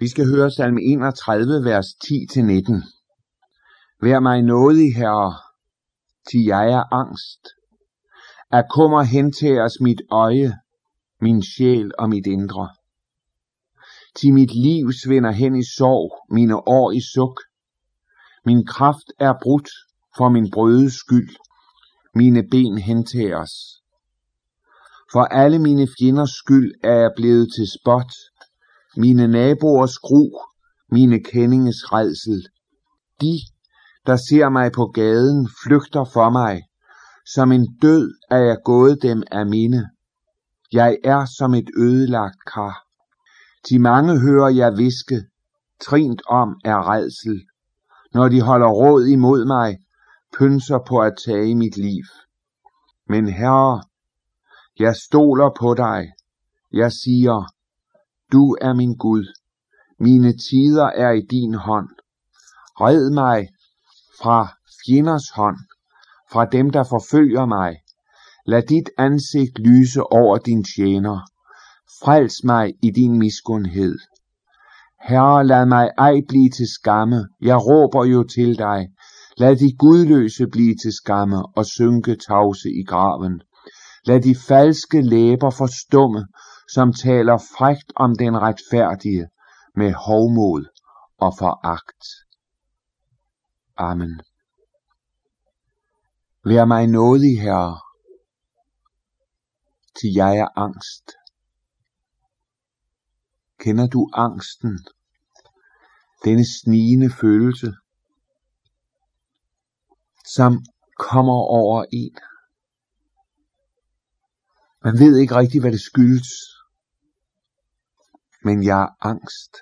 Vi skal høre salme 31, vers 10-19. Vær mig nådig, Herre, til jeg er angst. At kommer hen til os mit øje, min sjæl og mit indre. Til mit liv svinder hen i sorg, mine år i suk. Min kraft er brudt for min brødes skyld, mine ben hen til os. For alle mine fjenders skyld er jeg blevet til spot, mine naboers gru, mine kendinges redsel. De, der ser mig på gaden, flygter for mig. Som en død er jeg gået dem af mine. Jeg er som et ødelagt kar. De mange hører jeg viske, trint om er redsel. Når de holder råd imod mig, pynser på at tage mit liv. Men herre, jeg stoler på dig. Jeg siger, du er min Gud. Mine tider er i din hånd. Red mig fra fjenders hånd, fra dem, der forfølger mig. Lad dit ansigt lyse over din tjener. Frels mig i din miskundhed. Herre, lad mig ej blive til skamme. Jeg råber jo til dig. Lad de gudløse blive til skamme og synke tavse i graven. Lad de falske læber forstumme, som taler frægt om den retfærdige med hovmod og foragt. Amen. Vær mig nådig, Herre, til jeg er angst. Kender du angsten? Denne snigende følelse, som kommer over en. Man ved ikke rigtigt, hvad det skyldes, men jeg er angst.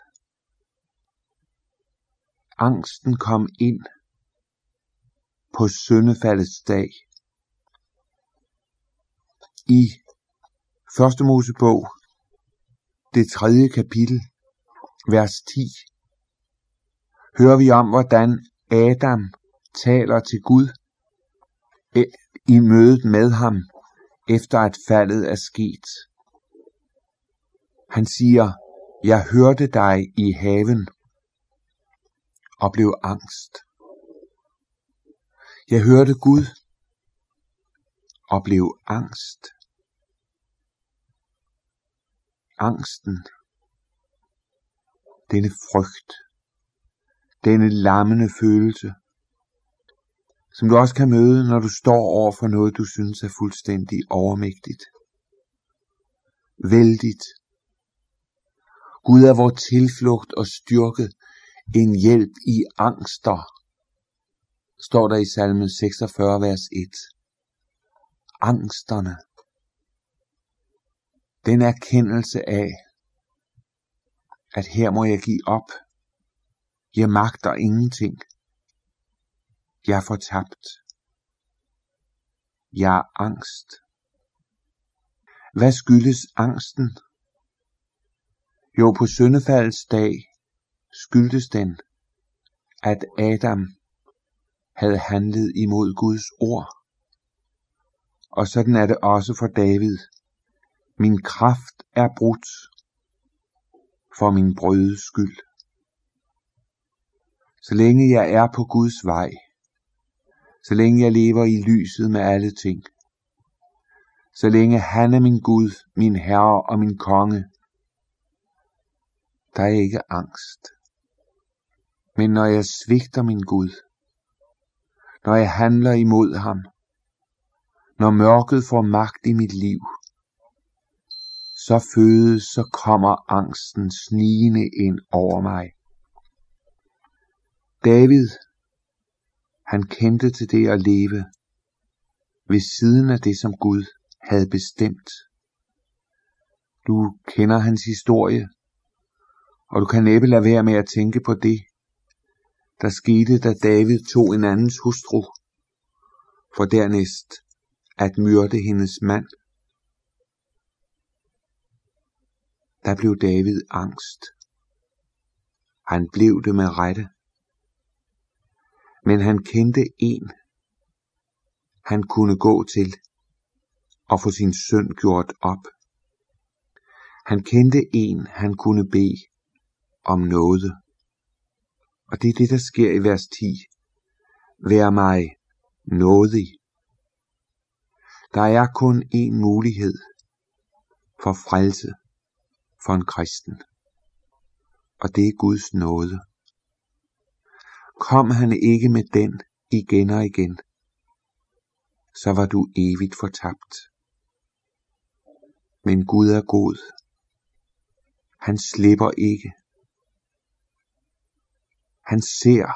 Angsten kom ind på syndefaldets dag. I første Mosebog, det tredje kapitel, vers 10, hører vi om, hvordan Adam taler til Gud i mødet med ham, efter at faldet er sket. Han siger, jeg hørte dig i haven og blev angst. Jeg hørte Gud og blev angst. Angsten, denne frygt, denne lammende følelse, som du også kan møde, når du står over for noget, du synes er fuldstændig overmægtigt. Vældigt. Gud er vor tilflugt og styrke, en hjælp i angster, står der i salme 46, vers 1. Angsterne. Den erkendelse af, at her må jeg give op. Jeg magter ingenting. Jeg er fortabt. Jeg er angst. Hvad skyldes angsten? Jo, på syndefaldets dag skyldtes den, at Adam havde handlet imod Guds ord. Og sådan er det også for David. Min kraft er brudt for min brødes skyld. Så længe jeg er på Guds vej, så længe jeg lever i lyset med alle ting, så længe han er min Gud, min Herre og min Konge, der er ikke angst. Men når jeg svigter min Gud, når jeg handler imod ham, når mørket får magt i mit liv, så fødes, så kommer angsten snigende ind over mig. David, han kendte til det at leve ved siden af det, som Gud havde bestemt. Du kender hans historie, og du kan næppe lade være med at tænke på det, der skete, da David tog en andens hustru, for dernæst at myrde hendes mand. Der blev David angst. Han blev det med rette. Men han kendte en, han kunne gå til og få sin synd gjort op. Han kendte en, han kunne bede om noget. Og det er det, der sker i vers 10. Vær mig nådig. Der er kun én mulighed for frelse for en kristen. Og det er Guds nåde. Kom han ikke med den igen og igen, så var du evigt fortabt. Men Gud er god. Han slipper ikke. Han ser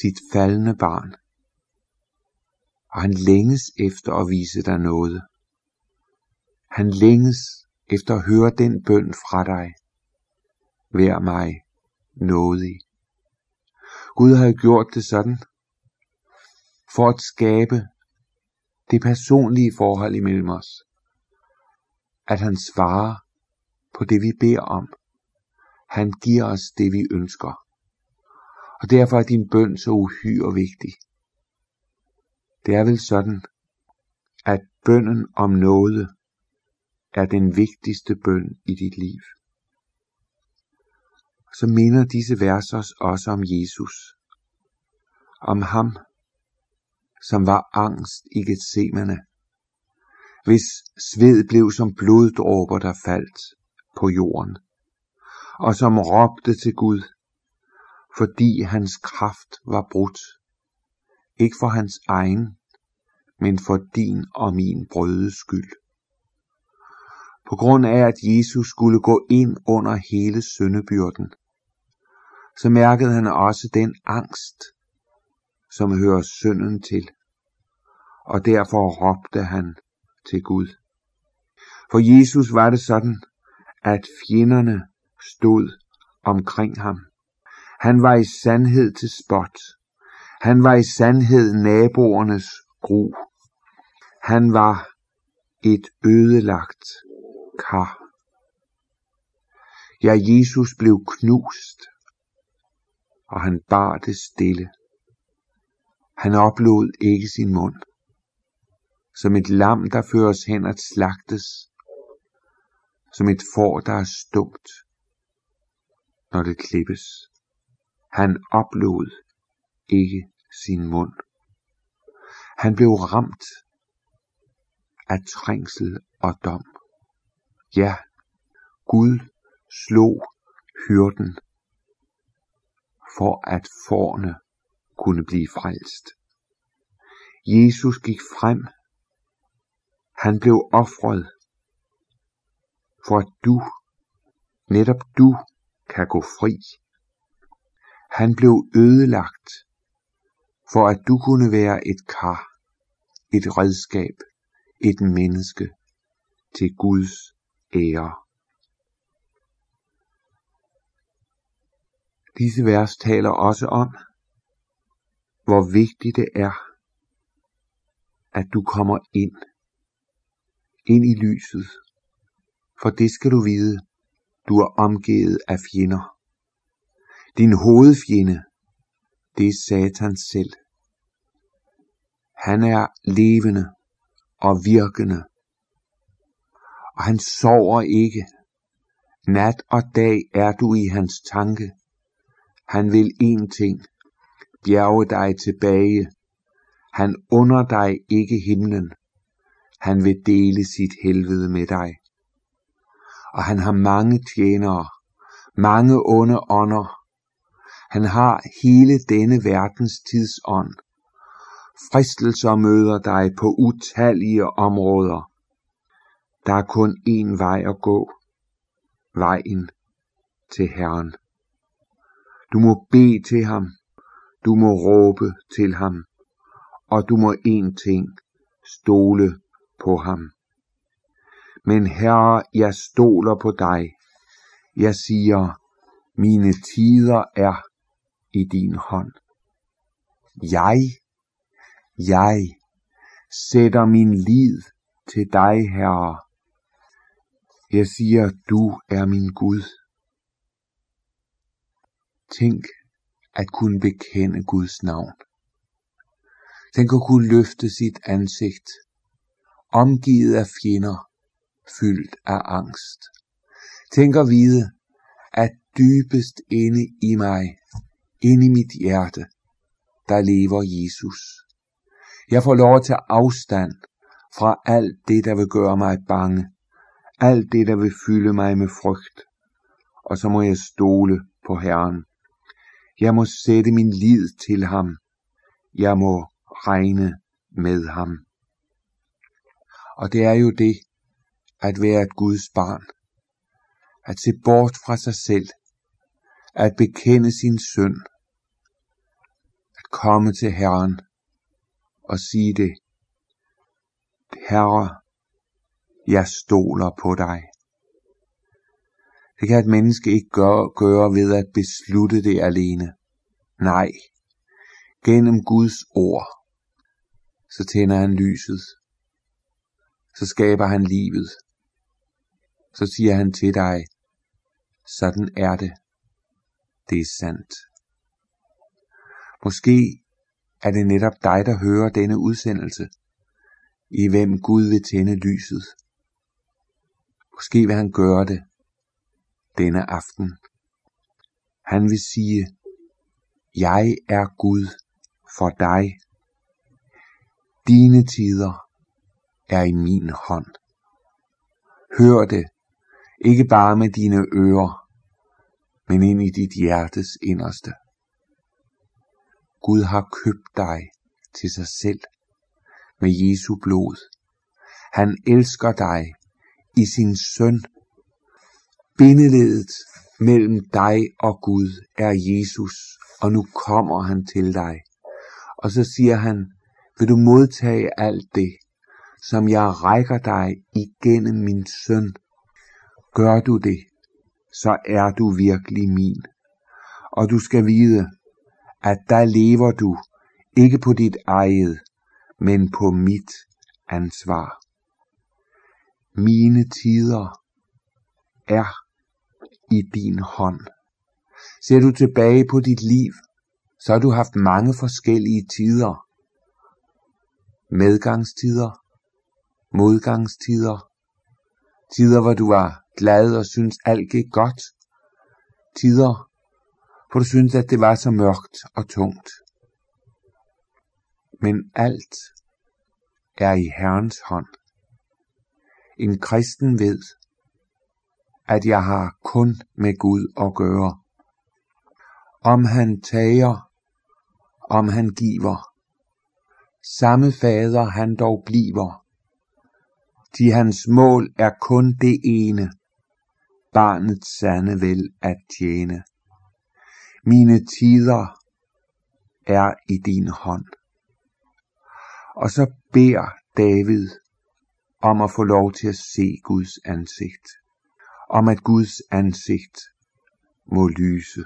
sit faldende barn, og han længes efter at vise dig noget. Han længes efter at høre den bøn fra dig. Vær mig nådig. Gud har gjort det sådan, for at skabe det personlige forhold imellem os. At han svarer på det, vi beder om. Han giver os det, vi ønsker. Og derfor er din bøn så uhyre vigtig. Det er vel sådan, at bønnen om noget er den vigtigste bøn i dit liv. Så minder disse vers os også om Jesus. Om ham, som var angst i Gethsemane, hvis sved blev som bloddråber, der faldt på jorden, og som råbte til Gud, fordi hans kraft var brudt, ikke for hans egen, men for din og min brødes skyld. På grund af, at Jesus skulle gå ind under hele syndebyrden, så mærkede han også den angst, som hører synden til. Og derfor råbte han til Gud. For Jesus var det sådan, at fjenderne stod omkring ham. Han var i sandhed til spot. Han var i sandhed naboernes gru. Han var et ødelagt kar. Ja, Jesus blev knust, og han bar det stille. Han oplod ikke sin mund. Som et lam, der føres hen at slagtes. Som et får, der er stumt, når det klippes. Han oplod ikke sin mund. Han blev ramt af trængsel og dom. Ja, Gud slog hyrden for at forne kunne blive frelst. Jesus gik frem. Han blev offret for at du, netop du, kan gå fri. Han blev ødelagt for at du kunne være et kar, et redskab, et menneske til Guds ære. Disse vers taler også om, hvor vigtigt det er, at du kommer ind, ind i lyset. For det skal du vide, du er omgivet af fjender. Din hovedfjende, det er Satan selv. Han er levende og virkende, og han sover ikke. Nat og dag er du i hans tanke. Han vil én ting, bjerge dig tilbage. Han under dig ikke himlen. Han vil dele sit helvede med dig. Og han har mange tjenere, mange onde ånder. Han har hele denne verdens tidsånd. Fristelser møder dig på utallige områder. Der er kun én vej at gå. Vejen til Herren. Du må bede til ham. Du må råbe til ham. Og du må én ting, stole på ham. Men Herre, jeg stoler på dig. Jeg siger, mine tider er i din hånd. Jeg, jeg sætter min lid til dig, Herre. Jeg siger, du er min Gud. Tænk at kunne bekende Guds navn. Tænk at kunne løfte sit ansigt, omgivet af fjender, fyldt af angst. Tænk at vide, at dybest inde i mig, inde i mit hjerte, der lever Jesus. Jeg får lov at tage afstand fra alt det, der vil gøre mig bange, alt det, der vil fylde mig med frygt, og så må jeg stole på Herren. Jeg må sætte min lid til ham. Jeg må regne med ham. Og det er jo det, at være et Guds barn. At se bort fra sig selv. At bekende sin synd. Komme til Herren og sige det. Herre, jeg stoler på dig. Det kan et menneske ikke gøre, gøre ved at beslutte det alene. Nej, gennem Guds ord, så tænder han lyset. Så skaber han livet. Så siger han til dig, sådan er det. Det er sandt. Måske er det netop dig, der hører denne udsendelse, i hvem Gud vil tænde lyset. Måske vil han gøre det denne aften. Han vil sige, jeg er Gud for dig. Dine tider er i min hånd. Hør det, ikke bare med dine ører, men ind i dit hjertes inderste. Gud har købt dig til sig selv med Jesu blod. Han elsker dig i sin søn Bindeledet mellem dig og Gud er Jesus, og nu kommer han til dig. Og så siger han, vil du modtage alt det, som jeg rækker dig igennem min søn. Gør du det, så er du virkelig min. Og du skal vide, at der lever du ikke på dit eget, men på mit ansvar. Mine tider er i din hånd. Ser du tilbage på dit liv, så har du haft mange forskellige tider. Medgangstider, modgangstider, tider hvor du var glad og synes alt gik godt, tider for du synes at det var så mørkt og tungt. Men alt er i Herrens hånd. En kristen ved, at jeg har kun med Gud at gøre. Om han tager, om han giver, samme fader han dog bliver, de hans mål er kun det ene, barnets sande vel at tjene. Mine tider er i din hånd. Og så beder David om at få lov til at se Guds ansigt om at Guds ansigt må lyse.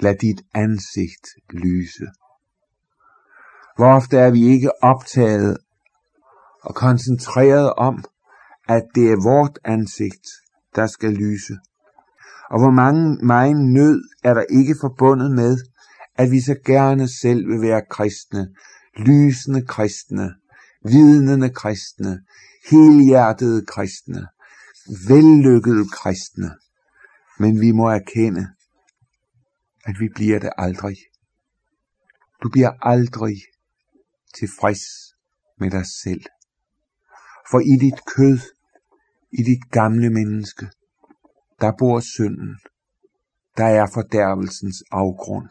Lad dit ansigt lyse. Hvor ofte er vi ikke optaget og koncentreret om, at det er vort ansigt, der skal lyse. Og hvor mange meget nød er der ikke forbundet med, at vi så gerne selv vil være kristne, lysende kristne, vidnende kristne, helhjertede kristne vellykkede kristne, men vi må erkende, at vi bliver det aldrig. Du bliver aldrig tilfreds med dig selv. For i dit kød, i dit gamle menneske, der bor synden. Der er fordærvelsens afgrund.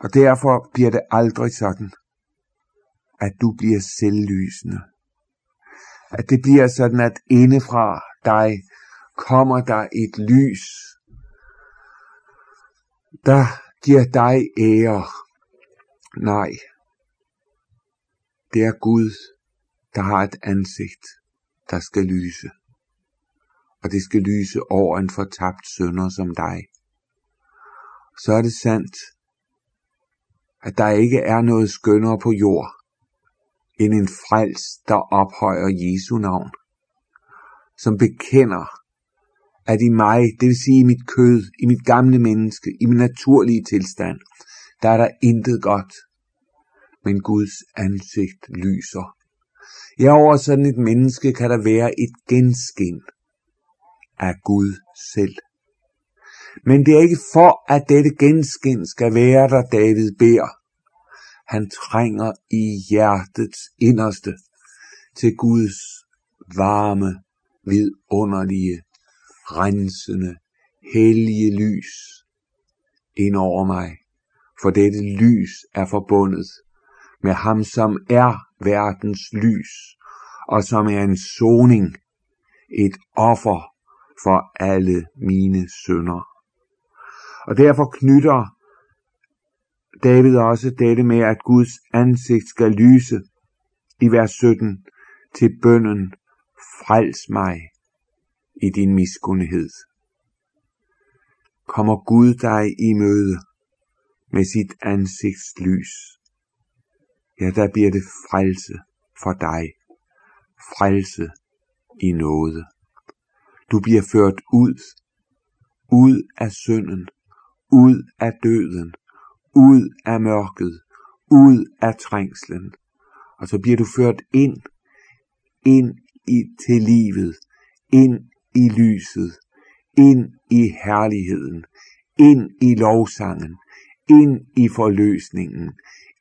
Og derfor bliver det aldrig sådan, at du bliver selvlysende at det bliver sådan, at indefra dig kommer der et lys, der giver dig ære. Nej, det er Gud, der har et ansigt, der skal lyse. Og det skal lyse over en fortabt sønder som dig. Så er det sandt, at der ikke er noget skønnere på jord, end en frels, der ophøjer Jesu navn, som bekender, at i mig, det vil sige i mit kød, i mit gamle menneske, i min naturlige tilstand, der er der intet godt, men Guds ansigt lyser. Ja, over sådan et menneske kan der være et genskin af Gud selv. Men det er ikke for, at dette genskin skal være der, David beder. Han trænger i hjertets inderste til Guds varme, vidunderlige, rensende, hellige lys ind over mig. For dette lys er forbundet med ham, som er verdens lys, og som er en soning, et offer for alle mine sønder. Og derfor knytter David også dette med, at Guds ansigt skal lyse i vers 17 til bønnen, frels mig i din miskunnighed. Kommer Gud dig i møde med sit ansigtslys, ja, der bliver det frelse for dig, frelse i nåde. Du bliver ført ud, ud af synden, ud af døden, ud af mørket, ud af trængslen, og så bliver du ført ind, ind i, til livet, ind i lyset, ind i herligheden, ind i lovsangen, ind i forløsningen,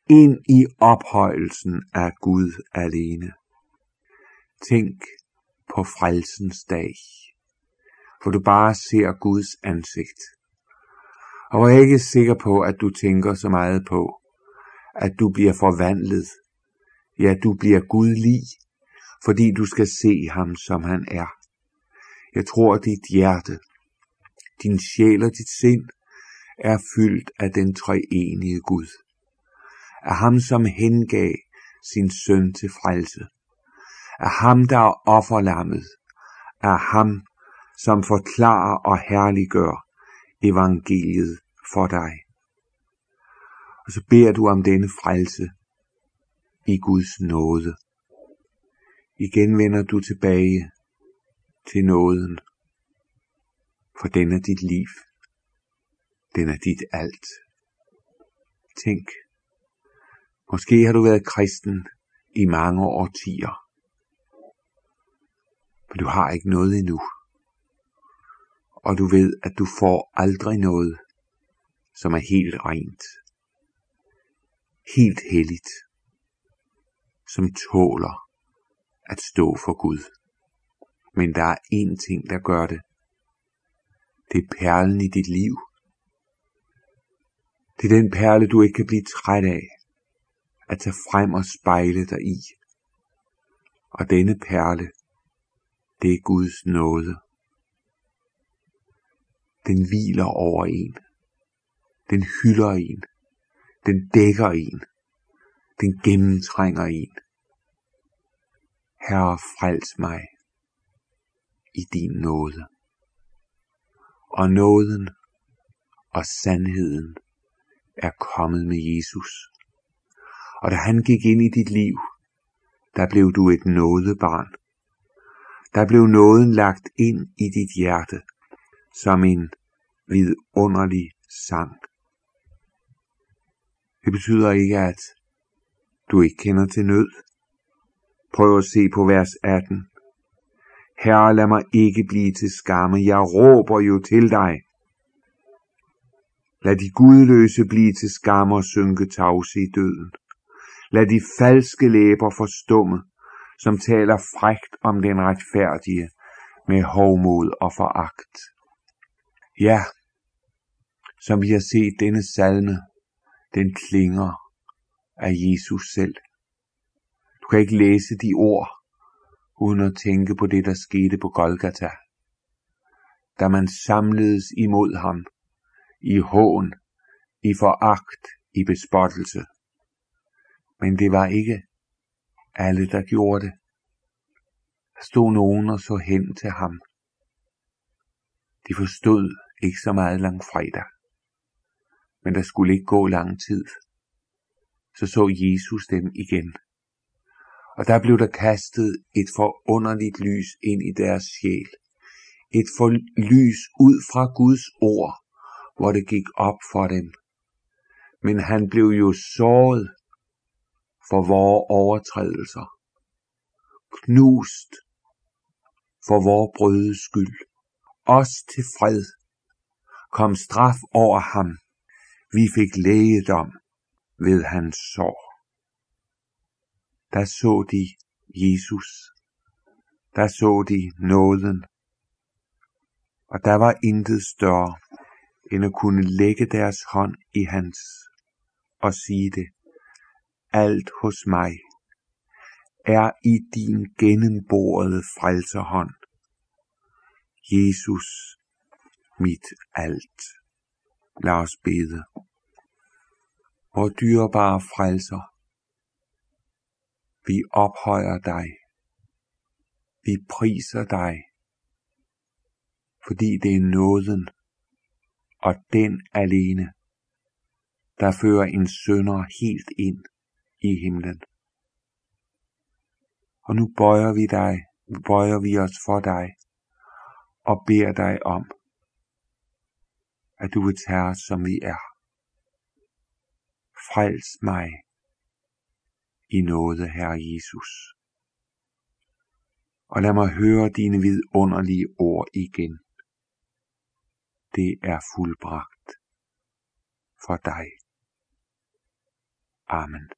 ind i ophøjelsen af Gud alene. Tænk på frelsens dag, hvor du bare ser Guds ansigt. Og jeg er ikke sikker på, at du tænker så meget på, at du bliver forvandlet. Ja, du bliver gudlig, fordi du skal se ham, som han er. Jeg tror, at dit hjerte, din sjæl og dit sind er fyldt af den treenige Gud. Af ham, som hengav sin søn til frelse. Af ham, der er offerlammet. Af ham, som forklarer og herliggør evangeliet for dig. Og så beder du om denne frelse i Guds nåde. Igen vender du tilbage til nåden, for den er dit liv. Den er dit alt. Tænk, måske har du været kristen i mange årtier, men du har ikke noget endnu. Og du ved, at du får aldrig noget, som er helt rent, helt helligt, som tåler at stå for Gud. Men der er én ting, der gør det. Det er perlen i dit liv. Det er den perle, du ikke kan blive træt af, at tage frem og spejle dig i. Og denne perle, det er Guds nåde. Den hviler over en. Den hylder en. Den dækker en. Den gennemtrænger en. Herre, frels mig i din nåde. Og nåden og sandheden er kommet med Jesus. Og da han gik ind i dit liv, der blev du et nådebarn. Der blev nåden lagt ind i dit hjerte som en vidunderlig sang. Det betyder ikke, at du ikke kender til nød. Prøv at se på vers 18. Herre, lad mig ikke blive til skamme. Jeg råber jo til dig. Lad de gudløse blive til skamme og synke tavse i døden. Lad de falske læber forstumme, som taler frægt om den retfærdige med hovmod og foragt. Ja, som vi har set denne salme, den klinger af Jesus selv. Du kan ikke læse de ord, uden at tænke på det, der skete på Golgata. Da man samledes imod ham, i hån, i foragt, i bespottelse. Men det var ikke alle, der gjorde det. Der stod nogen og så hen til ham. De forstod ikke så meget langfredag. Men der skulle ikke gå lang tid. Så så Jesus dem igen. Og der blev der kastet et forunderligt lys ind i deres sjæl. Et for lys ud fra Guds ord, hvor det gik op for dem. Men han blev jo såret for vores overtrædelser. Knust for vores brødes skyld. os til fred. Kom straf over ham. Vi fik lægedom ved hans sår. Der så de Jesus. Der så de nåden. Og der var intet større, end at kunne lægge deres hånd i hans og sige det. Alt hos mig er i din gennemborede frelserhånd. Jesus, mit alt. Lad os bede. Hvor dyrebare frelser, vi ophøjer dig. Vi priser dig, fordi det er nåden, og den alene, der fører en sønder helt ind i himlen. Og nu bøjer vi dig, bøjer vi os for dig, og beder dig om, at du vil tage os, som vi er. Frels mig i nåde, Herre Jesus. Og lad mig høre dine vidunderlige ord igen. Det er fuldbragt for dig. Amen.